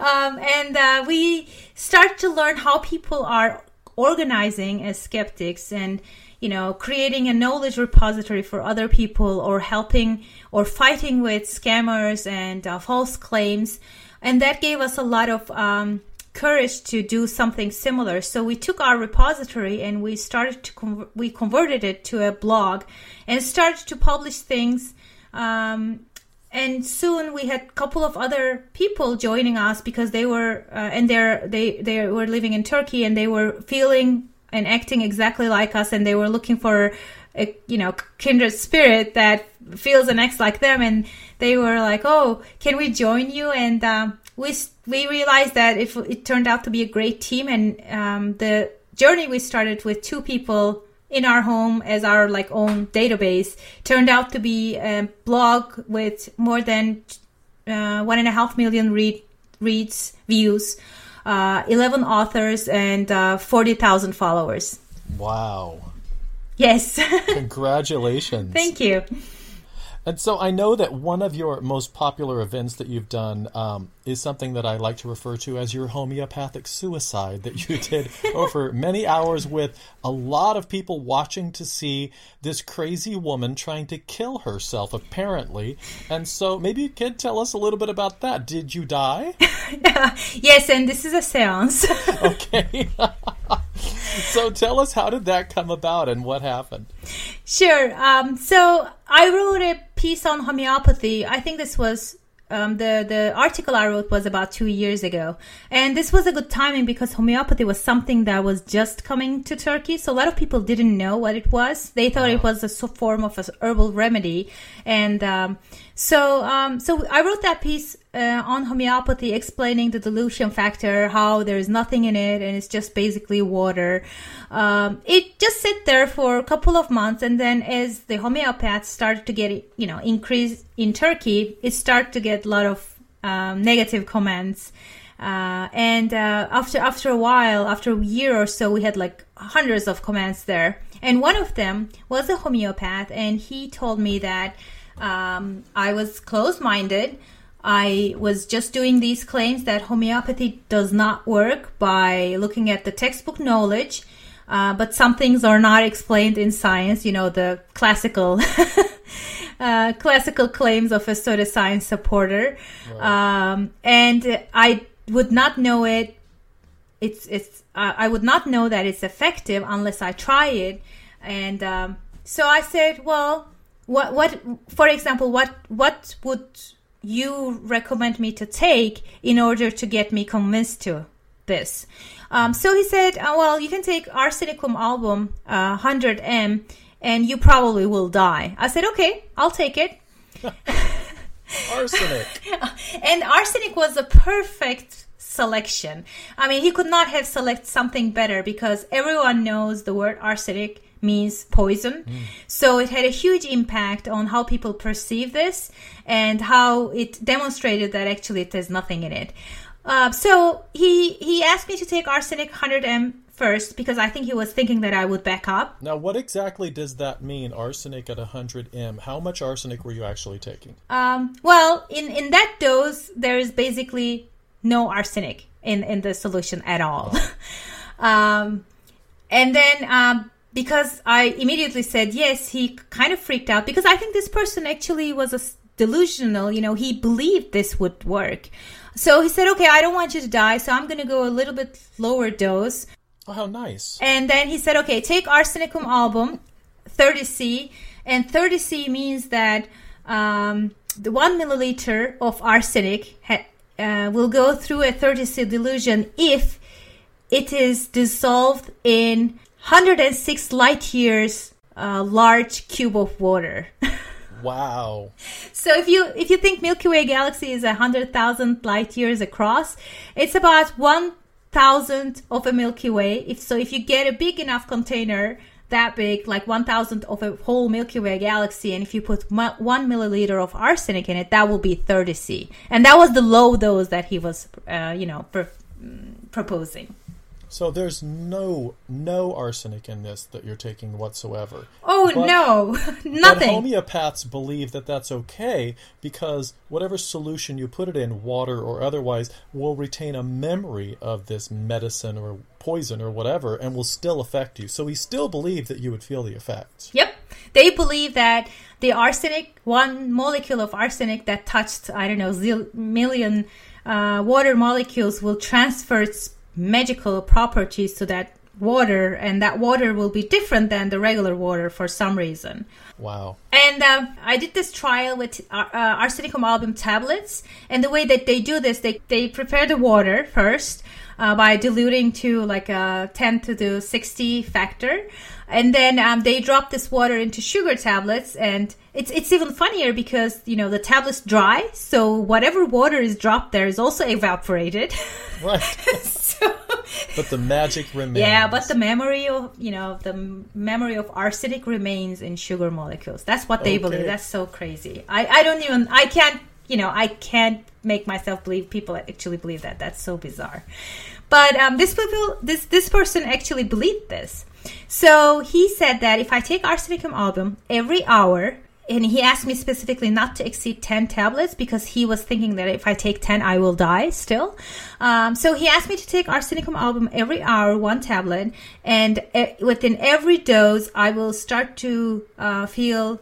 um, and uh, we start to learn how people are organizing as skeptics and you know creating a knowledge repository for other people or helping or fighting with scammers and uh, false claims and that gave us a lot of um, courage to do something similar. So we took our repository and we started to con- we converted it to a blog and started to publish things. Um, and soon we had a couple of other people joining us because they were uh, and they're they they were living in Turkey and they were feeling and acting exactly like us and they were looking for a you know kindred spirit that feels and acts like them and they were like oh can we join you and um, we we realized that it, it turned out to be a great team, and um, the journey we started with two people in our home as our like own database turned out to be a blog with more than uh, one and a half million read reads views, uh, eleven authors, and uh, forty thousand followers. Wow. Yes. Congratulations. Thank you. And so I know that one of your most popular events that you've done um, is something that I like to refer to as your homeopathic suicide that you did over many hours with a lot of people watching to see this crazy woman trying to kill herself, apparently. And so maybe you could tell us a little bit about that. Did you die? yes, and this is a seance. okay. so tell us how did that come about and what happened? Sure. Um, so I wrote a piece on homeopathy. I think this was um, the the article I wrote was about two years ago, and this was a good timing because homeopathy was something that was just coming to Turkey. So a lot of people didn't know what it was. They thought it was a form of a herbal remedy, and um, so um, so I wrote that piece uh, on homeopathy, explaining the dilution factor, how there is nothing in it, and it's just basically water. Um, it just sit there for a couple of months, and then as the homeopaths started to get you know increase in Turkey, it started to get a lot of um, negative comments. Uh, and uh, after after a while, after a year or so, we had like hundreds of comments there. And one of them was a homeopath, and he told me that um, I was closed minded. I was just doing these claims that homeopathy does not work by looking at the textbook knowledge, uh, but some things are not explained in science. You know the classical, uh, classical claims of a pseudoscience supporter, right. um, and I would not know it. It's it's uh, I would not know that it's effective unless I try it, and um, so I said, well, what what for example, what what would you recommend me to take in order to get me convinced to this? Um, so he said, oh, well, you can take arsenicum album uh, 100m and you probably will die. I said, okay, I'll take it. arsenic. and arsenic was a perfect selection. I mean, he could not have selected something better because everyone knows the word arsenic means poison. So it had a huge impact on how people perceive this and how it demonstrated that actually there's nothing in it. Uh, so he he asked me to take arsenic 100 m first because I think he was thinking that I would back up. Now, what exactly does that mean, arsenic at 100 m? How much arsenic were you actually taking? Um, well, in in that dose, there is basically no arsenic in in the solution at all. um, and then um, because I immediately said yes, he kind of freaked out because I think this person actually was a delusional. You know, he believed this would work. So he said, "Okay, I don't want you to die, so I'm going to go a little bit lower dose." Oh, how nice. And then he said, "Okay, take arsenicum album, 30c, and 30c means that um, the one milliliter of arsenic ha- uh, will go through a 30c dilution if it is dissolved in 106 light years uh, large cube of water." Wow. So if you if you think Milky Way galaxy is a hundred thousand light years across, it's about one thousandth of a Milky Way. If so, if you get a big enough container that big, like one thousandth of a whole Milky Way galaxy, and if you put one milliliter of arsenic in it, that will be thirty C, and that was the low dose that he was, uh, you know, pr- mm, proposing. So there's no no arsenic in this that you're taking whatsoever. Oh But- no, But nothing. homeopaths believe that that's okay because whatever solution you put it in, water or otherwise, will retain a memory of this medicine or poison or whatever and will still affect you. So we still believe that you would feel the effects. Yep. They believe that the arsenic, one molecule of arsenic that touched, I don't know, zil- million uh, water molecules will transfer its magical properties to that water, and that water will be different than the regular water for some reason. Wow. And um, I did this trial with uh, uh, arsenicum album tablets. And the way that they do this, they, they prepare the water first uh, by diluting to like a 10 to the 60 factor. And then um, they drop this water into sugar tablets. And it's, it's even funnier because, you know, the tablets dry. So whatever water is dropped there is also evaporated. Right. so but the magic remains. yeah, but the memory of you know the memory of arsenic remains in sugar molecules. That's what they Okay. believe. That's so crazy. I I don't even I can't you know I can't make myself believe people actually believe that. That's so bizarre. But um, this people this this person actually believed this. So he said that if I take arsenicum album every hour. And he asked me specifically not to exceed 10 tablets because he was thinking that if I take 10, I will die still. Um, so he asked me to take arsenicum album every hour, one tablet, and within every dose, I will start to uh, feel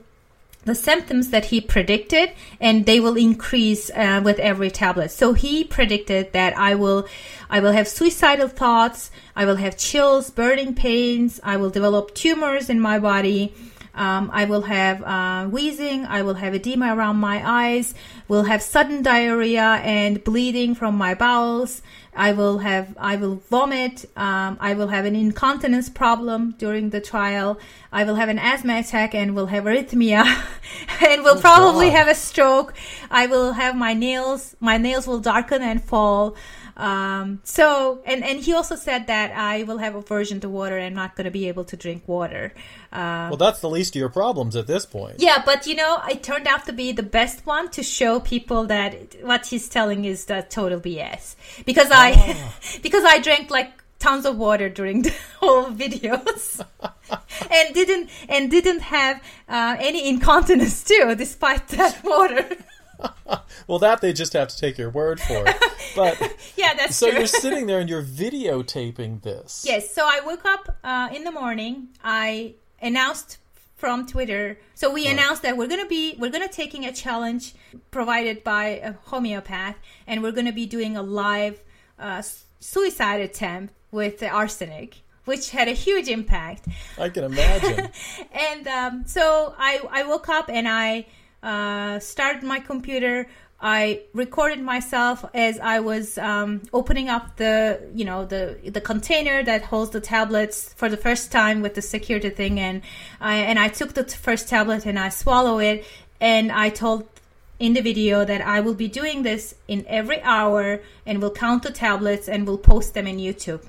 the symptoms that he predicted and they will increase uh, with every tablet so he predicted that i will i will have suicidal thoughts i will have chills burning pains i will develop tumors in my body um, I will have uh, wheezing. I will have edema around my eyes. Will have sudden diarrhea and bleeding from my bowels. I will have. I will vomit. Um, I will have an incontinence problem during the trial. I will have an asthma attack and will have arrhythmia, and will probably God. have a stroke. I will have my nails. My nails will darken and fall. Um, so, and, and he also said that I will have aversion to water and not going to be able to drink water. Uh, Well, that's the least of your problems at this point. yeah, but you know, it turned out to be the best one to show people that what he's telling is the total BS. Because I, because I drank like tons of water during the whole videos, and didn't and didn't have uh, any incontinence too, despite that water. Well, that they just have to take your word for it. But yeah, that's so true. you're sitting there and you're videotaping this. Yes. So I woke up uh, in the morning. I announced from Twitter. So we announced that we're gonna be we're gonna taking a challenge provided by a homeopath, and we're gonna be doing a live uh, suicide attempt with the arsenic, which had a huge impact. I can imagine. And um, so I, I woke up and I uh, started my computer. I recorded myself as I was um, opening up the you know the the container that holds the tablets for the first time with the security thing, and I and I took the first tablet and I swallow it, and I told in the video that I will be doing this in every hour and will count the tablets and will post them in YouTube.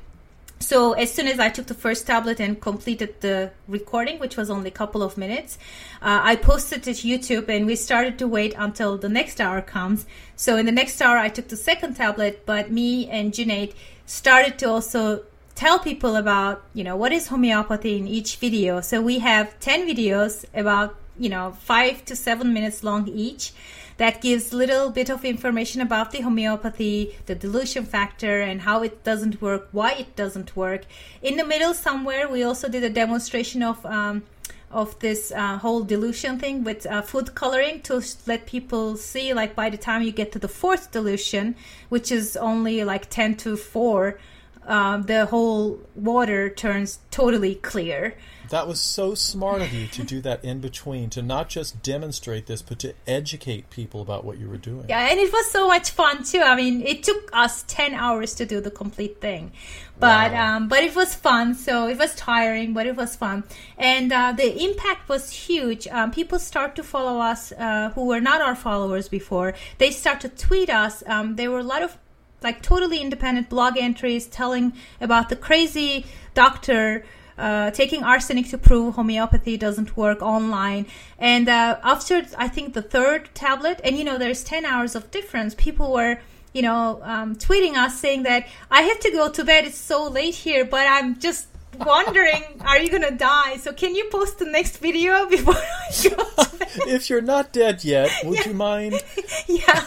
So as soon as I took the first tablet and completed the recording, which was only a couple of minutes, uh, I posted it to YouTube, and we started to wait until the next hour comes. So in the next hour, I took the second tablet, but me and Junaid started to also tell people about you know what is homeopathy in each video. So we have ten videos about you know five to seven minutes long each that gives little bit of information about the homeopathy, the dilution factor, and how it doesn't work, why it doesn't work. In the middle somewhere, we also did a demonstration of. Um, of this uh, whole dilution thing with uh, food coloring to let people see like by the time you get to the fourth dilution which is only like 10 to 4 uh, the whole water turns totally clear That was so smart of you to do that in between, to not just demonstrate this, but to educate people about what you were doing. Yeah, and it was so much fun too. I mean, it took us ten hours to do the complete thing, but Wow. um, but it was fun. So it was tiring, but it was fun, and uh, the impact was huge. Um, people start to follow us uh, who were not our followers before. They start to tweet us. Um, there were a lot of like totally independent blog entries telling about the crazy doctor uh, taking arsenic to prove homeopathy doesn't work online. And uh, after, I think, the third tablet, and you know, there's 10 hours of difference, people were, you know, um, tweeting us saying that I have to go to bed, it's so late here, but I'm just wondering, are you going to die? So can you post the next video before I go? If you're not dead yet, would you mind? yeah.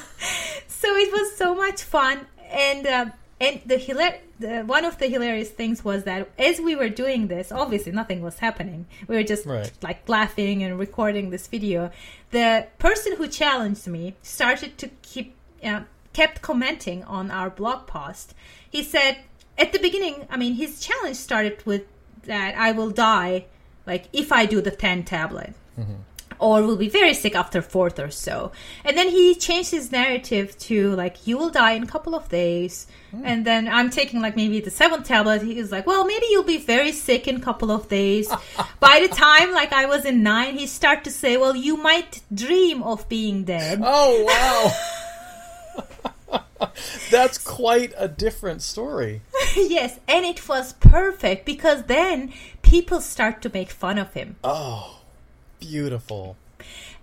So it was so much fun, and uh, and the, hilar- the one of the hilarious things was that as we were doing this, obviously nothing was happening. We were just Right. like laughing and recording this video. The person who challenged me started to keep uh, kept commenting on our blog post. He said at the beginning, I mean, his challenge started with that I will die, like if I do the ten tablet or will be very sick after fourth or so. And then he changed his narrative to like you will die in a couple of days. Hmm. And then I'm taking like maybe the seventh tablet. He was like, well, maybe you'll be very sick in a couple of days. By the time like I was in nine, he started to say, well, you might dream of being dead. Oh, wow. That's quite a different story. yes, and it was perfect because then people start to make fun of him. Oh, beautiful.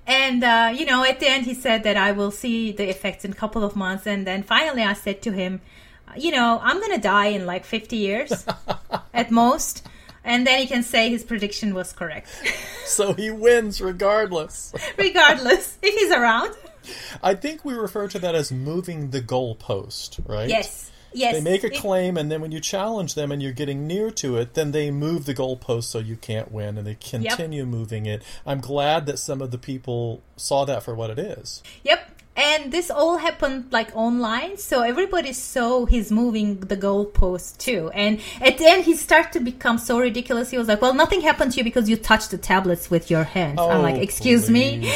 And uh, you know, at the end, he said that I will see the effects in a couple of months. And then finally, I said to him, you know, I'm gonna die in like 50 years at most. And then he can say his prediction was correct, So he wins regardless. regardless if he's around. I think we refer to that as moving the goalpost, right? Yes, yes. They make a claim, and then when you challenge them and you're getting near to it, then they move the goalpost so you can't win, and they continue moving it. I'm glad that some of the people saw that for what it is. Yep. And this all happened like online, so everybody saw he's moving the goalpost too. And at the end, he started to become so ridiculous. He was like, "Well, nothing happened to you because you touched the tablets with your hands." I'm like, Oh, "Excuse me."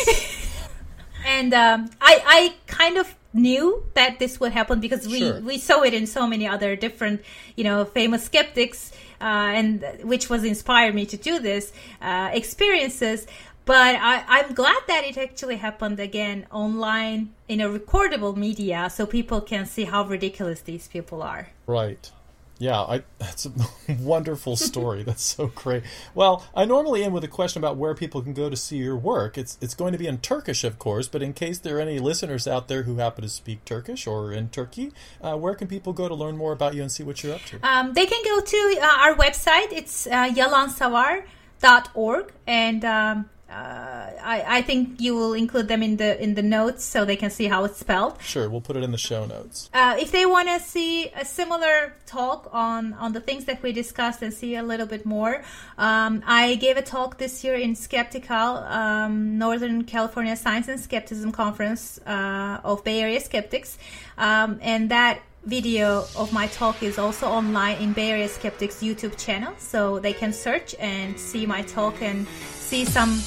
and um, I, I kind of knew that this would happen because we, Sure. we saw it in so many other different you know famous skeptics uh, and which was inspired me to do this uh, experiences but I, i'm glad that it actually happened again online in a recordable media so people can see how ridiculous these people are Right. Yeah, I, that's a wonderful story. That's so great. Well, I normally end with a question about where people can go to see your work. It's it's going to be in Turkish, of course, but in case there are any listeners out there who happen to speak Turkish or in Turkey, uh, where can people go to learn more about you and see what you're up to? Um, they can go to uh, our website. It's uh, yalansavar.org, and um, uh, I, I think you will include them in the in the notes so they can see how it's spelled. Sure, we'll put it in the show notes. Uh, if they want to see a similar talk on on the things that we discussed and see a little bit more, um, I gave a talk this year in Skeptical um, Northern California Science and Skepticism Conference uh, of Bay Area Skeptics, um, and that video of my talk is also online in Bay Area Skeptics YouTube channel, so they can search and see my talk and see some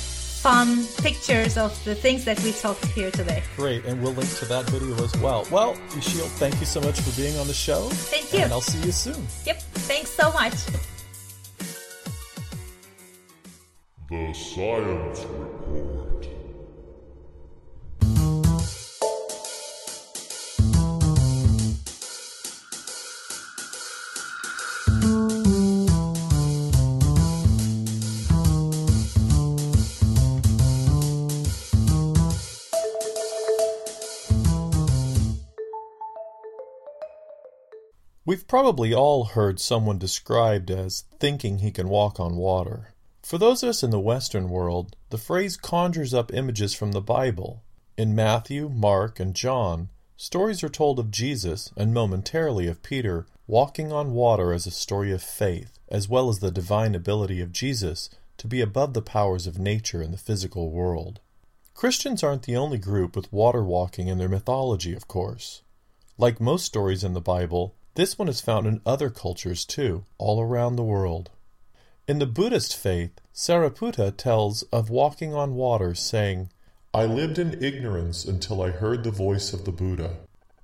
fun pictures of the things that we talked here today. Great, and we'll link to that video as well. Well, Işıl, thank you so much for being on the show. Thank you. And I'll see you soon. Yep, thanks so much. The Science Report. We've probably all heard someone described as thinking he can walk on water. For those of us in the Western world, the phrase conjures up images from the Bible. In Matthew, Mark, and John, stories are told of Jesus, and momentarily of Peter, walking on water as a story of faith, as well as the divine ability of Jesus to be above the powers of nature and the physical world. Christians aren't the only group with water walking in their mythology, of course. Like most stories in the Bible, this one is found in other cultures too, all around the world. In the Buddhist faith, Sariputta tells of walking on water, saying, I lived in ignorance until I heard the voice of the Buddha.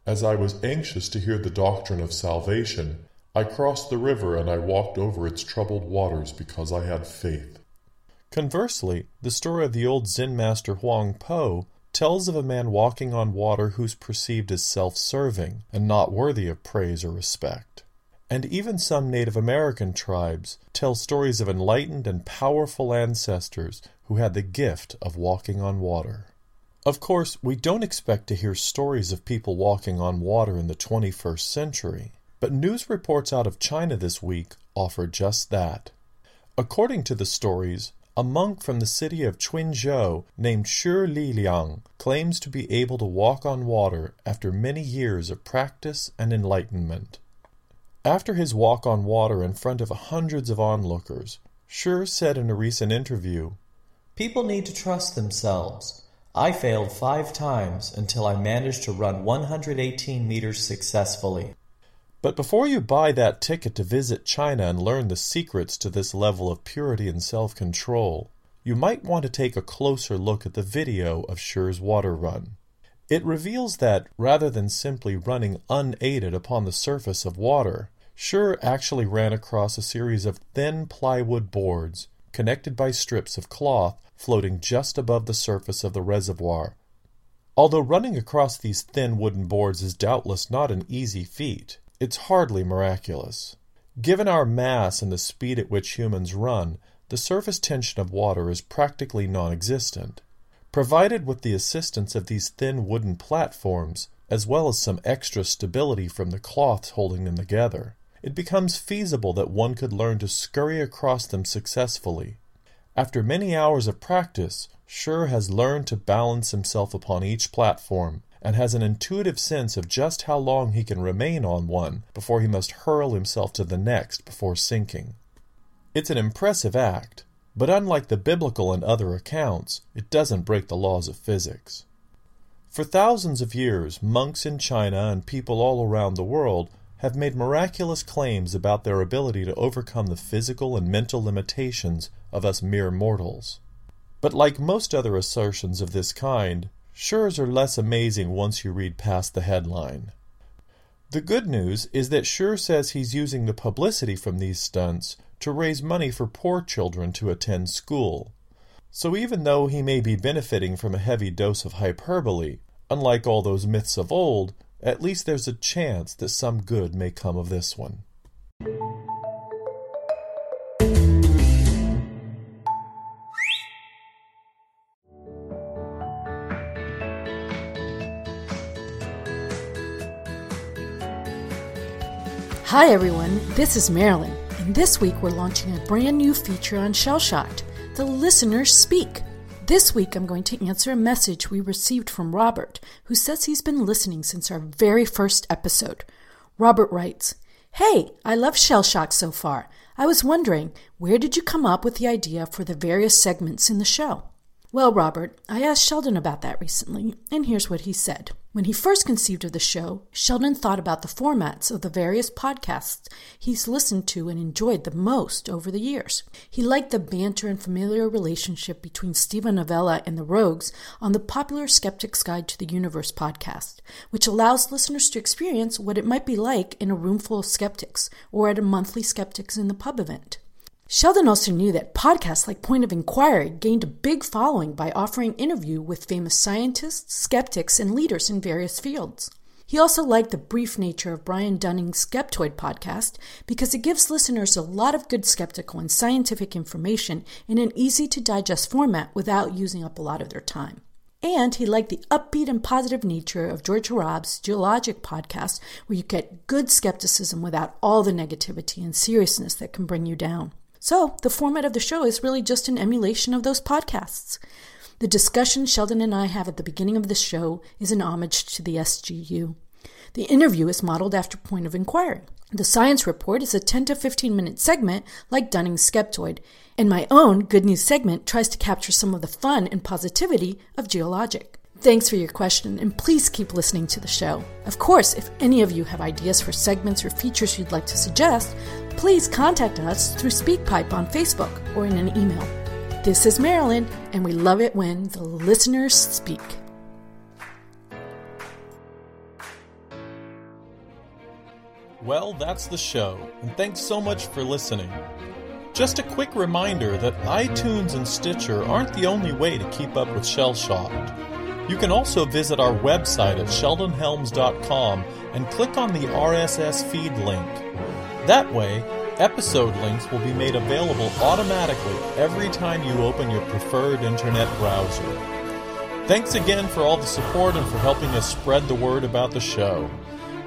As I was anxious to hear the doctrine of salvation, I crossed the river and I walked over its troubled waters because I had faith. Conversely, the story of the old Zen master Huang Po tells of a man walking on water who's perceived as self serving and not worthy of praise or respect. And even some Native American tribes tell stories of enlightened and powerful ancestors who had the gift of walking on water. Of course, we don't expect to hear stories of people walking on water in the 21st century, but news reports out of China this week offer just that. According to the stories, a monk from the city of Quanzhou named Shi Liliang claims to be able to walk on water after many years of practice and enlightenment. After his walk on water in front of hundreds of onlookers, Shi said in a recent interview, People need to trust themselves. I failed five times until I managed to run 118 meters successfully. But before you buy that ticket to visit China and learn the secrets to this level of purity and self control, you might want to take a closer look at the video of Shi's water run. It reveals that, rather than simply running unaided upon the surface of water, Shi actually ran across a series of thin plywood boards connected by strips of cloth floating just above the surface of the reservoir. Although running across these thin wooden boards is doubtless not an easy feat, it's hardly miraculous. Given our mass and the speed at which humans run, the surface tension of water is practically non existent. Provided with the assistance of these thin wooden platforms, as well as some extra stability from the cloths holding them together, it becomes feasible that one could learn to scurry across them successfully. After many hours of practice, Shi has learned to balance himself upon each platform and has an intuitive sense of just how long he can remain on one before he must hurl himself to the next before sinking. It's an impressive act, but unlike the biblical and other accounts, it doesn't break the laws of physics. For thousands of years, monks in China and people all around the world have made miraculous claims about their ability to overcome the physical and mental limitations of us mere mortals. But like most other assertions of this kind, Shi's are less amazing once you read past the headline. The good news is that Shi says he's using the publicity from these stunts to raise money for poor children to attend school. So even though he may be benefiting from a heavy dose of hyperbole, unlike all those myths of old, at least there's a chance that some good may come of this one. Hi everyone, this is Marilyn, and this week we're launching a brand new feature on Shellshocked, the Listeners Speak. This week I'm going to answer a message we received from Robert, who says he's been listening since our very first episode. Robert writes, Hey, I love Shellshock so far. I was wondering, where did you come up with the idea for the various segments in the show? Well, Robert, I asked Sheldon about that recently, and here's what he said. When he first conceived of the show, Sheldon thought about the formats of the various podcasts he's listened to and enjoyed the most over the years. He liked the banter and familiar relationship between Steven Novella and the Rogues on the popular Skeptic's Guide to the Universe podcast, which allows listeners to experience what it might be like in a room full of skeptics or at a monthly Skeptics in the Pub event. Sheldon also knew that podcasts like Point of Inquiry gained a big following by offering interview with famous scientists, skeptics, and leaders in various fields. He also liked the brief nature of Brian Dunning's Skeptoid podcast because it gives listeners a lot of good skeptical and scientific information in an easy to digest format without using up a lot of their time. And he liked the upbeat and positive nature of George Hrab's Geologic podcast, where you get good skepticism without all the negativity and seriousness that can bring you down. So, the format of the show is really just an emulation of those podcasts. The discussion Sheldon and I have at the beginning of the show is an homage to the SGU. The interview is modeled after Point of Inquiry. The Science Report is a 10 to 15 minute segment like Dunning's Skeptoid, and my own Good News segment tries to capture some of the fun and positivity of Geologic. Thanks for your question, and please keep listening to the show. Of course, if any of you have ideas for segments or features you'd like to suggest, please contact us through SpeakPipe on Facebook or in an email. This is Marilyn, and we love it when the listeners speak. Well, that's the show, and thanks so much for listening. Just a quick reminder that iTunes and Stitcher aren't the only way to keep up with Shell Shocked. You can also visit our website at sheldonhelms.com and click on the RSS feed link. That way, episode links will be made available automatically every time you open your preferred internet browser. Thanks again for all the support and for helping us spread the word about the show.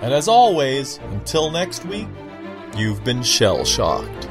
And as always, until next week, you've been shell shocked.